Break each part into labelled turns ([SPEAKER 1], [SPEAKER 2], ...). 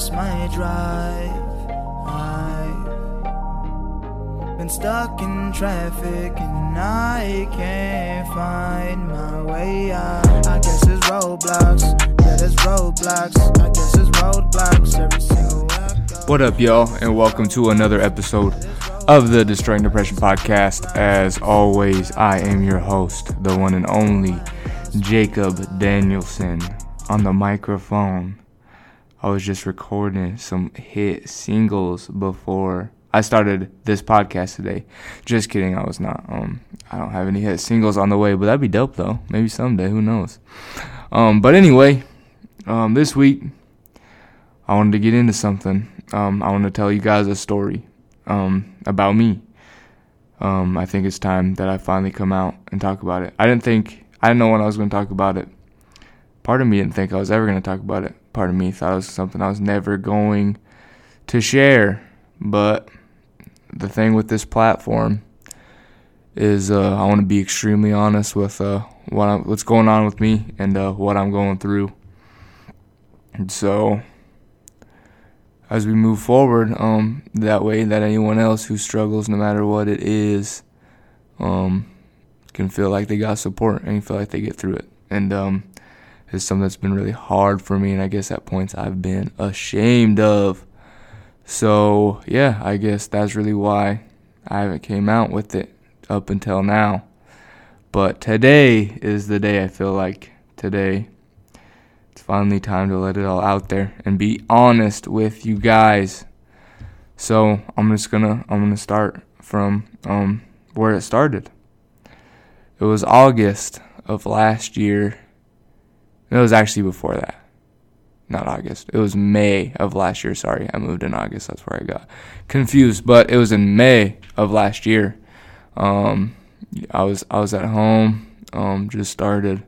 [SPEAKER 1] lost my drive. I've been stuck in traffic and I can't find my way out. I guess it's roadblocks. Yeah, there's roadblocks. I guess it's roadblocks every single.
[SPEAKER 2] What up, y'all, and welcome to another episode of the Destroying Depression podcast. As always, I am your host, the one and only Jacob Danielson, on the microphone. I was just recording some hit singles before I started this podcast today. Just kidding, I was not. Um, I don't have any hit singles on the way, but that'd be dope though. Maybe someday, who knows? Um, but anyway, um, this week I wanted to get into something. Um, I want to tell you guys a story um, about me. Um, I think it's time that I finally come out and talk about it. I didn't think, I didn't know when I was going to talk about it. Part of me didn't think I was ever going to talk about it. Part of me thought it was something I was never going to share. But the thing with this platform is uh, I want to be extremely honest with uh, what I'm, what's going on with me and uh, what I'm going through. And so, as we move forward, um, that way that anyone else who struggles, no matter what it is, um, can feel like they got support and feel like they get through it. And um, it's something that's been really hard for me, and I guess at points I've been ashamed of. So yeah, I guess that's really why I haven't came out with it up until now. But today is the day I feel like today it's finally time to let it all out there and be honest with you guys. So I'm just gonna I'm gonna start from um where it started. It was August of last year. It was actually before that. Not August. It was May of last year. Sorry, I moved in August. That's where I got confused. But it was in May of last year. Um, I was I was at home. Um, just started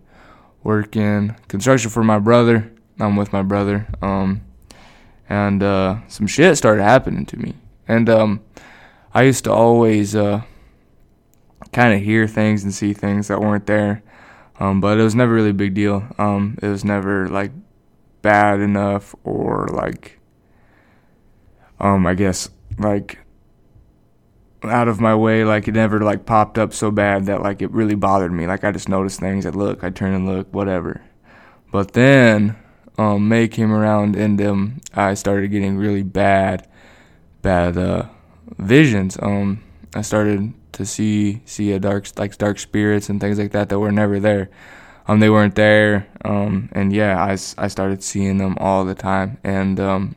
[SPEAKER 2] working construction for my brother. I'm with my brother. Um, and uh, some shit started happening to me. And um, I used to always uh, kind of hear things and see things that weren't there. Um, but it was never really a big deal. Um, it was never like bad enough or like, um, I guess like out of my way. Like it never like popped up so bad that like it really bothered me. Like I just noticed things. I look, I turn and look, whatever. But then um, May came around and um, I started getting really bad, bad uh, visions. Um, I started to see see a dark like dark spirits and things like that that were never there. Um, they weren't there. Um, and yeah, I, I started seeing them all the time. And um,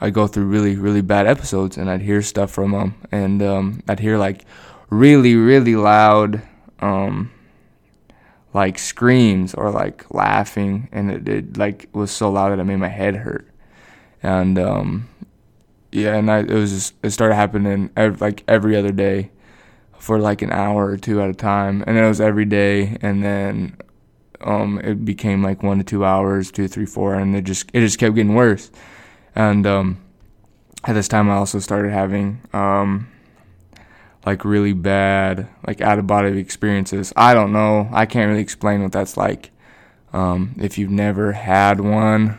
[SPEAKER 2] I go through really really bad episodes, and I'd hear stuff from them, and um, I'd hear like really really loud um, like screams or like laughing, and it, it like was so loud that it made my head hurt. And um, yeah, and I it was just it started happening ev- like every other day for like an hour or two at a time, and it was every day, and then um, it became like one to two hours, two, three, four, and it just it just kept getting worse. And um, at this time, I also started having um, like really bad like out of body experiences. I don't know. I can't really explain what that's like. Um, if you've never had one,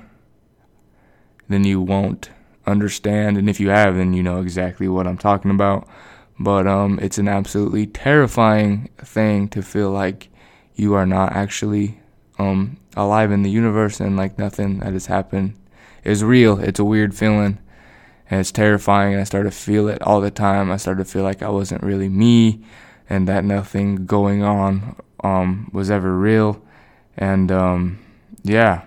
[SPEAKER 2] then you won't understand, and if you have, then you know exactly what I'm talking about. But um, it's an absolutely terrifying thing to feel like you are not actually um, alive in the universe and like nothing that has happened is real. It's a weird feeling and it's terrifying. And I started to feel it all the time. I started to feel like I wasn't really me and that nothing going on um, was ever real. And um, yeah,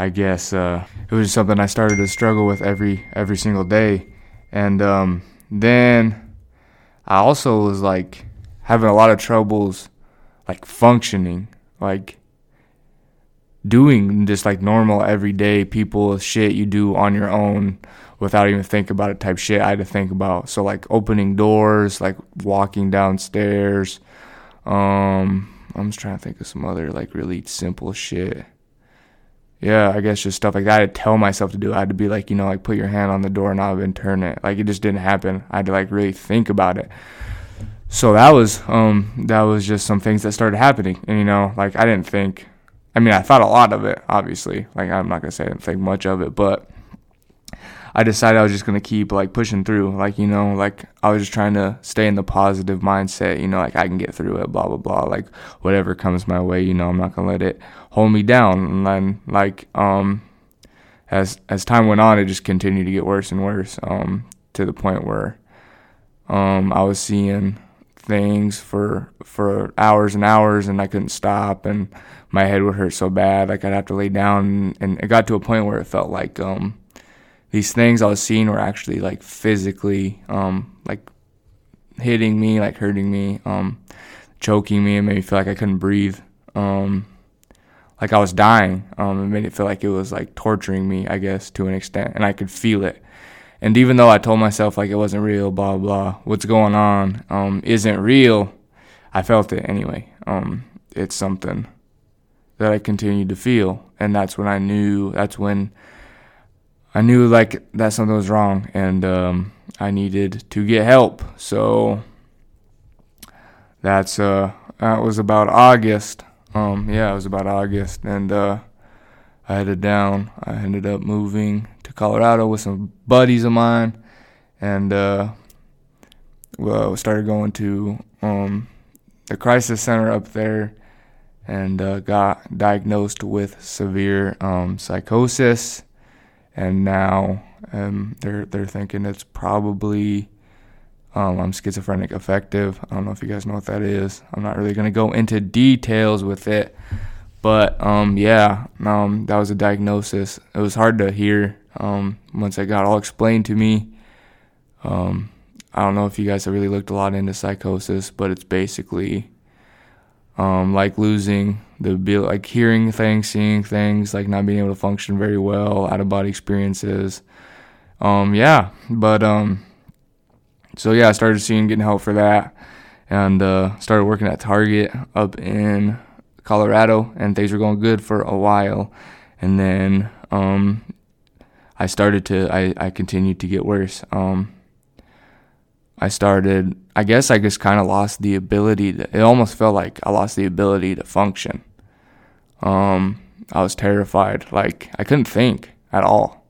[SPEAKER 2] I guess uh, it was something I started to struggle with every every single day. And um, then I also was like having a lot of troubles like functioning, like doing just like normal everyday people shit you do on your own without even thinking about it type shit I had to think about. So like opening doors, like walking downstairs. Um I'm just trying to think of some other like really simple shit. Yeah, I guess just stuff like that. I had to tell myself to do. I had to be like, you know, like put your hand on the doorknob and turn it. Like it just didn't happen. I had to like really think about it. So that was um that was just some things that started happening. And you know, like I didn't think I mean, I thought a lot of it, obviously. Like, I'm not gonna say I didn't think much of it, but I decided I was just gonna keep like pushing through. Like, you know, like I was just trying to stay in the positive mindset. You know, like I can get through it. Blah blah blah. Like whatever comes my way, you know, I'm not gonna let it hold me down. And then like um, as as time went on, it just continued to get worse and worse. Um, to the point where um, I was seeing things for for hours and hours, and I couldn't stop, and my head would hurt so bad, like I'd have to lay down, and it got to a point where it felt like um, these things I was seeing were actually like physically um, like hitting me, like hurting me, um, choking me, and made me feel like I couldn't breathe. Um, like I was dying. Um, it made it feel like it was like torturing me, I guess, to an extent, and I could feel it. And even though I told myself like it wasn't real, blah blah, what's going on um, isn't real, I felt it anyway. Um, it's something that I continued to feel, and that's when I knew. That's when I knew like that something was wrong, and um, I needed to get help. So that's uh, that was about August. Um, yeah, it was about August, and uh, I headed down. I ended up moving to Colorado with some buddies of mine, and uh, well, started going to um, the crisis center up there, and uh, got diagnosed with severe um, psychosis, and now um, they're they're thinking it's probably um, I'm schizophrenic affective. I don't know if you guys know what that is. I'm not really gonna go into details with it, but um, yeah, um, that was a diagnosis. It was hard to hear um, once it got all explained to me. Um, I don't know if you guys have really looked a lot into psychosis, but it's basically um, like losing the like hearing things, seeing things, like not being able to function very well, out of body experiences. Yeah, but so yeah, I started seeing getting help for that, and uh, started working at Target up in Colorado, and things were going good for a while, and then um, I started to I, I continued to get worse. Um, I started I guess I just kind of lost the ability to, it almost felt like I lost the ability to function. Um, I was terrified. Like I couldn't think at all.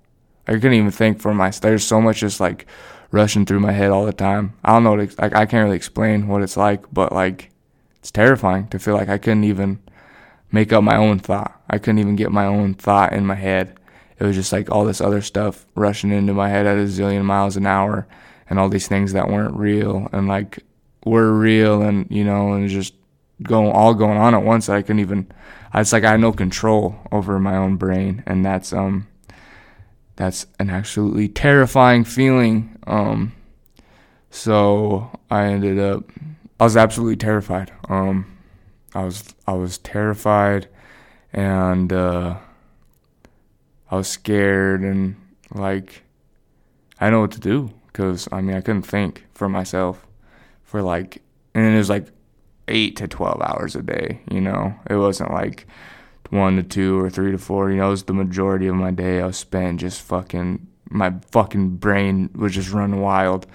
[SPEAKER 2] I couldn't even think for my there's so much just like rushing through my head all the time. I don't know like I can't really explain what it's like, but like it's terrifying to feel like I couldn't even make up my own thought. I couldn't even get my own thought in my head. It was just like all this other stuff rushing into my head at a zillion miles an hour and all these things that weren't real and like were real and you know and just going all going on at once that I couldn't even it's like I had no control over my own brain and that's um that's an absolutely terrifying feeling um so I ended up I was absolutely terrified um I was I was terrified and uh, I was scared and like I know what to do because I mean I couldn't think for myself for like and it was like eight to twelve hours a day. You know, it wasn't like one to two or three to four. You know, it was the majority of my day I was spent just fucking my fucking brain was just running wild,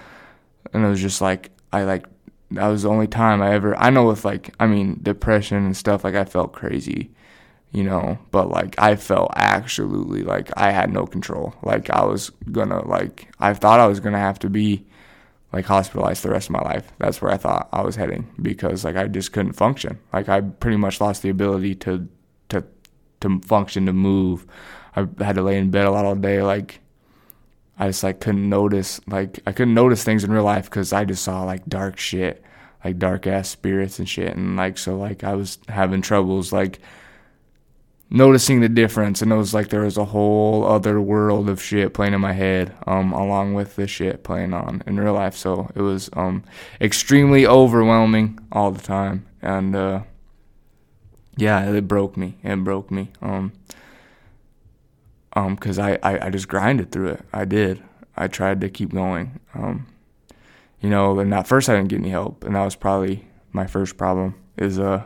[SPEAKER 2] and it was just like I like that was the only time I ever I know with like I mean depression and stuff like I felt crazy, you know, but like I felt absolutely like I had no control. Like I was gonna like I thought I was gonna have to be like hospitalized the rest of my life. That's where I thought I was heading because like I just couldn't function. Like I pretty much lost the ability to to to function to move. I had to lay in bed a lot all day like I just like couldn't notice like I couldn't notice things in real life because I just saw like dark shit, like dark ass spirits and shit, and like so like I was having troubles like noticing the difference, and it was like there was a whole other world of shit playing in my head, um, along with the shit playing on in real life. So it was um extremely overwhelming all the time, and uh, yeah, it broke me. It broke me. Um um, because I, I, I just grinded through it. I did. I tried to keep going. Um, you know, and at first I didn't get any help, and that was probably my first problem. Is uh,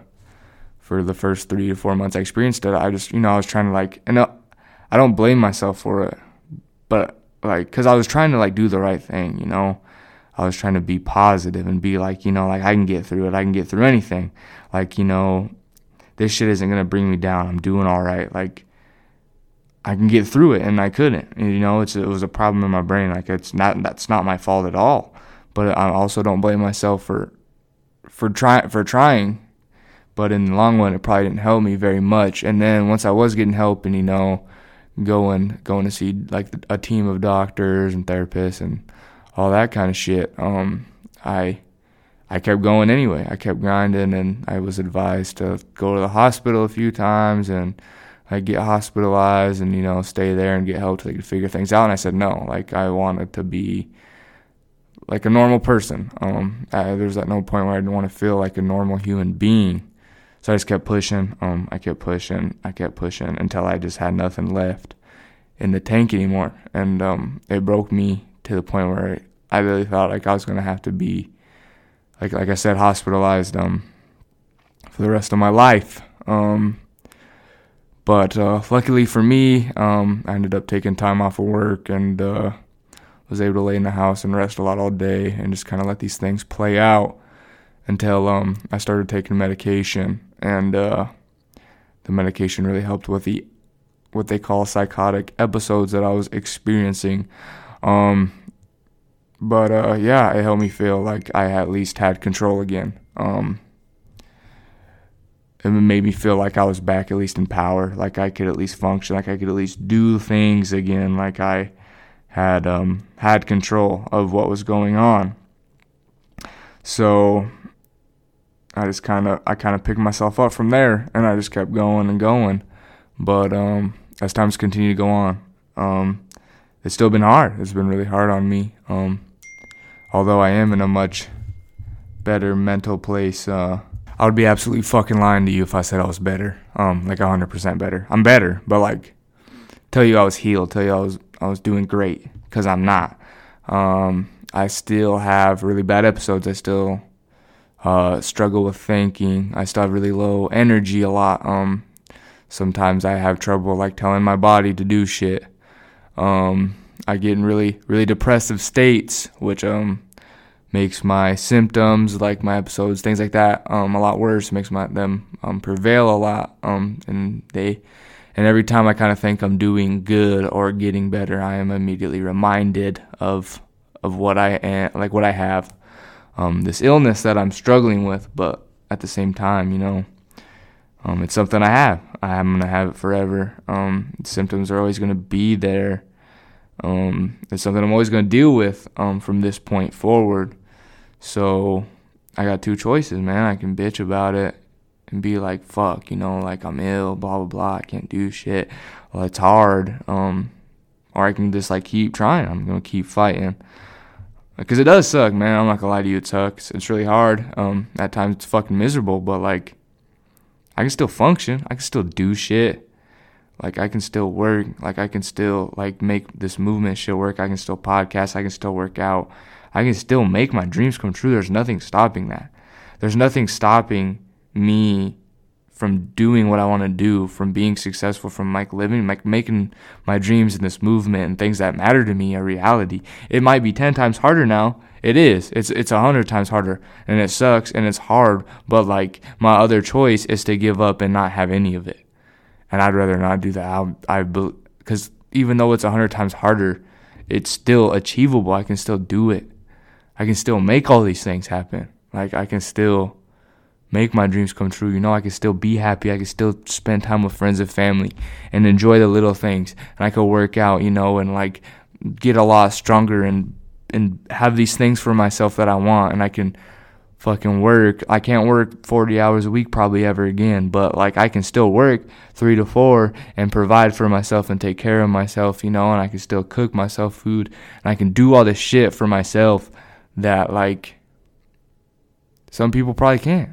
[SPEAKER 2] for the first three to four months I experienced it, I just you know I was trying to like, and uh, I don't blame myself for it, but like, cause I was trying to like do the right thing, you know. I was trying to be positive and be like, you know, like I can get through it. I can get through anything. Like, you know, this shit isn't gonna bring me down. I'm doing all right. Like I can get through it, and I couldn't. You know, it's it was a problem in my brain. Like it's not that's not my fault at all. But I also don't blame myself for for trying for trying. But in the long run, it probably didn't help me very much. And then once I was getting help, and you know, going going to see like a team of doctors and therapists and all that kind of shit, um, I I kept going anyway. I kept grinding, and I was advised to go to the hospital a few times and I get hospitalized and you know stay there and get help to figure things out. And I said no, like I wanted to be like a normal person. Um, I, there's at no point where I didn't want to feel like a normal human being. So I just kept pushing. Um, I kept pushing. I kept pushing until I just had nothing left in the tank anymore, and um, it broke me to the point where I really thought like I was gonna have to be like like I said, hospitalized um for the rest of my life. Um, but uh, luckily for me, um, I ended up taking time off of work and uh, was able to lay in the house and rest a lot all day and just kind of let these things play out until um, I started taking medication. And uh, the medication really helped with the what they call psychotic episodes that I was experiencing. Um, but uh, yeah, it helped me feel like I at least had control again. Um, it made me feel like I was back at least in power, like I could at least function, like I could at least do things again, like I had um, had control of what was going on. So I just kind of I kind of picked myself up from there, and I just kept going and going. But um, as times continue to go on, um, it's still been hard. It's been really hard on me. Um, although I am in a much better mental place. Uh, I would be absolutely fucking lying to you if I said I was better. Um, like 100% better. I'm better, but like, tell you I was healed, tell you I was I was doing great, because I'm not. Um, I still have really bad episodes. I still uh, struggle with thinking. I still have really low energy a lot. Um, sometimes I have trouble like telling my body to do shit. Um, I get in really, really depressive states, which um makes my symptoms, like my episodes, things like that, um, a lot worse. Makes my them um prevail a lot. Um, and they, and every time I kind of think I'm doing good or getting better, I am immediately reminded of of what I am, like what I have, um, this illness that I'm struggling with. But at the same time, you know, um, it's something I have. I'm gonna have it forever. Um, symptoms are always gonna be there. Um, it's something I'm always going to deal with um, from this point forward. So I got two choices, man. I can bitch about it and be like, fuck, you know, like I'm ill, blah, blah, blah. I can't do shit. Well, it's hard. Um, or I can just like keep trying. I'm going to keep fighting. Because it does suck, man. I'm not going to lie to you. It sucks. It's really hard. Um, at times it's fucking miserable, but like, I can still function. I can still do shit like I can still work, like I can still like make this movement shit work. I can still podcast, I can still work out. I can still make my dreams come true. There's nothing stopping that. There's nothing stopping me from doing what I want to do, from being successful, from like living, like making my dreams in this movement and things that matter to me a reality. It might be 10 times harder now. It is. It's it's a hundred times harder, and it sucks and it's hard. But like my other choice is to give up and not have any of it and I'd rather not do that. I, I because even though it's a hundred times harder, it's still achievable. I can still do it. I can still make all these things happen. Like I can still make my dreams come true. You know, I can still be happy. I can still spend time with friends and family and enjoy the little things. And I could work out, you know, and like get a lot stronger and and have these things for myself that I want. And I can fucking work. I can't work 40 hours a week probably ever again, but like I can still work 3 to 4 and provide for myself and take care of myself, you know, and I can still cook myself food and I can do all this shit for myself that like some people probably can't.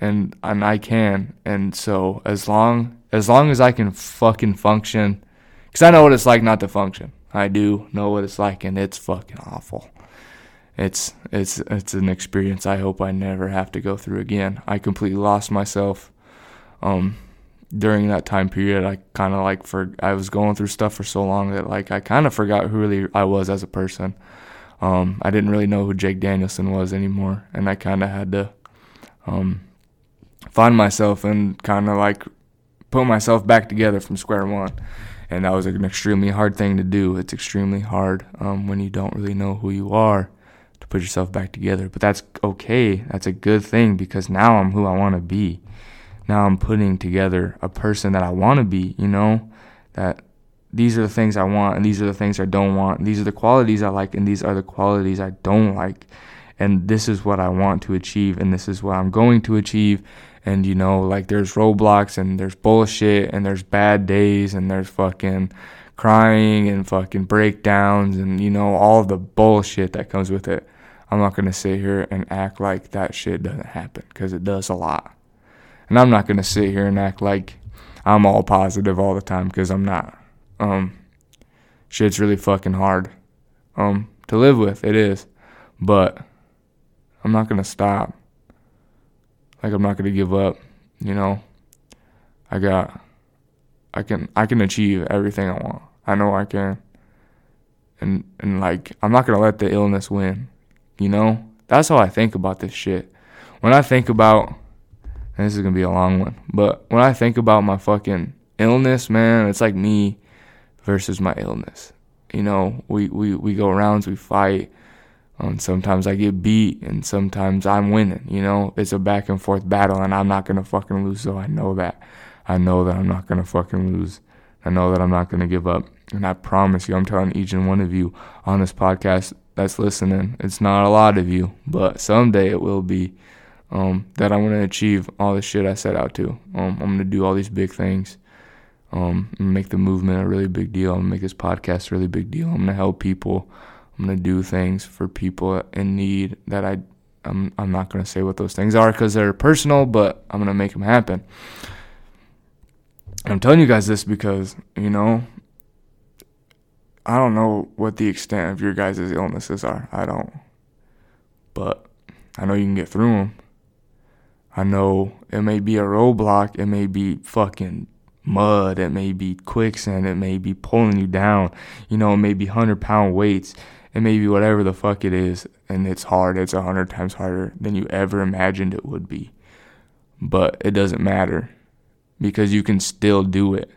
[SPEAKER 2] And and I can. And so as long as long as I can fucking function cuz I know what it's like not to function. I do know what it's like and it's fucking awful it's it's it's an experience I hope I never have to go through again. I completely lost myself um, during that time period. I kind of like for I was going through stuff for so long that like I kind of forgot who really I was as a person. Um, I didn't really know who Jake Danielson was anymore, and I kind of had to um, find myself and kind of like put myself back together from square one. And that was an extremely hard thing to do. It's extremely hard um, when you don't really know who you are to put yourself back together. But that's okay. That's a good thing because now I'm who I want to be. Now I'm putting together a person that I want to be, you know, that these are the things I want and these are the things I don't want. These are the qualities I like and these are the qualities I don't like. And this is what I want to achieve and this is what I'm going to achieve and you know like there's roadblocks and there's bullshit and there's bad days and there's fucking crying and fucking breakdowns and you know all the bullshit that comes with it i'm not to sit here and act like that shit doesn't happen because it does a lot and i'm not to sit here and act like i'm all positive all the time because i'm not um shit's really fucking hard um to live with it is but i'm not going to stop like I'm not gonna give up. You know, I got, I can, I can achieve everything I want. I know I can. And and like I'm not gonna let the illness win. You know, that's how I think about this shit. When I think about, and this is gonna be a long one, but when I think about my fucking illness, man, it's like me versus my illness. You know, we we we go rounds, we fight um, sometimes I get beat and sometimes I'm winning. You know, it's a back and forth battle and I'm not to fucking lose. So I know that. I know that I'm not to fucking lose. I know that I'm not to give up. And I promise you, I'm telling each and one of you on this podcast that's listening, it's not a lot of you, but someday it will be. Um, that I'm to achieve all the shit I set out to. Um, I'm to do all these big things. Um, make the movement a really big deal. I'm to make this podcast a really big deal. I'm to help people. I'm gonna do things for people in need that I I'm I'm not gonna say what those things are because they're personal, but I'm gonna make them happen. I'm telling you guys this because you know I don't know what the extent of your guys' illnesses are. I don't, but I know you can get through them. I know it may be a roadblock. It may be fucking mud. It may be quicksand. It may be pulling you down. You know, it may be hundred pound weights it may be whatever the fuck it is, and it's hard. It's a hundred times harder than you ever imagined it would be. But it doesn't matter because you can still do it.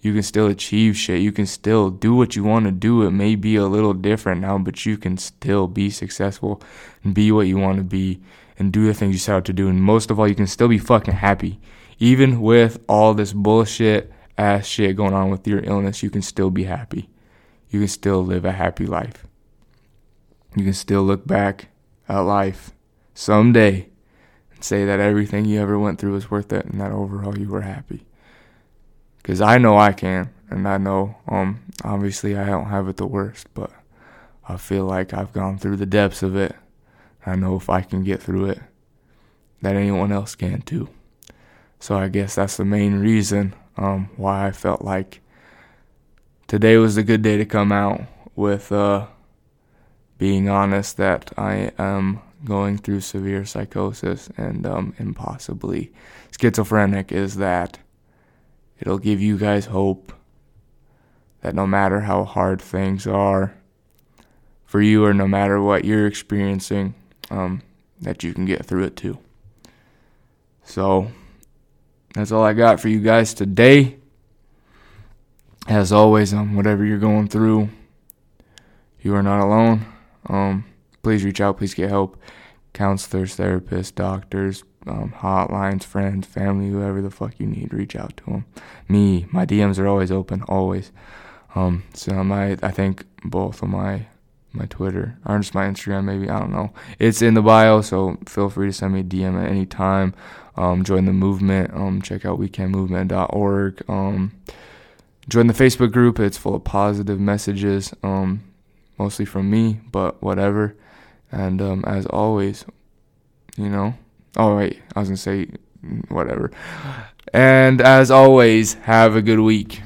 [SPEAKER 2] You can still achieve shit. You can still do what you want to do. It may be a little different now, but you can still be successful and be what you want to be and do the things you set out to do. And most of all, you can still be fucking happy. Even with all this bullshit ass shit going on with your illness, you can still be happy you can still live a happy life. You can still look back at life someday and say that everything you ever went through was worth it and that overall you were happy. Because I know I can, and I know, um, obviously I don't have it the worst, but I feel like I've gone through the depths of it. I know if I can get through it, that anyone else can too. So I guess that's the main reason um, why I felt like today was a good day to come out with uh, being honest that I am going through severe psychosis and um, schizophrenic is that it'll give you guys hope that no matter how hard things are for you or no matter what you're experiencing um, that you can get through it too. So that's all I got for you guys today as always, um, whatever you're going through, you are not alone. Um, please reach out. Please get help. Counselors, therapists, doctors, um, hotlines, friends, family, whoever the fuck you need, reach out to them. Me, my DMs are always open, always. Um, so my, I think both of my, my Twitter or just my Instagram, maybe I don't know. It's in the bio, so feel free to send me a DM at any time. Um, join the movement. Um, check out weekendmovement.org. Um, join the Facebook group. It's full of positive messages, um, mostly from me, but whatever. And um, as always, you know. Oh wait, I was gonna say whatever. And as always, have a good week.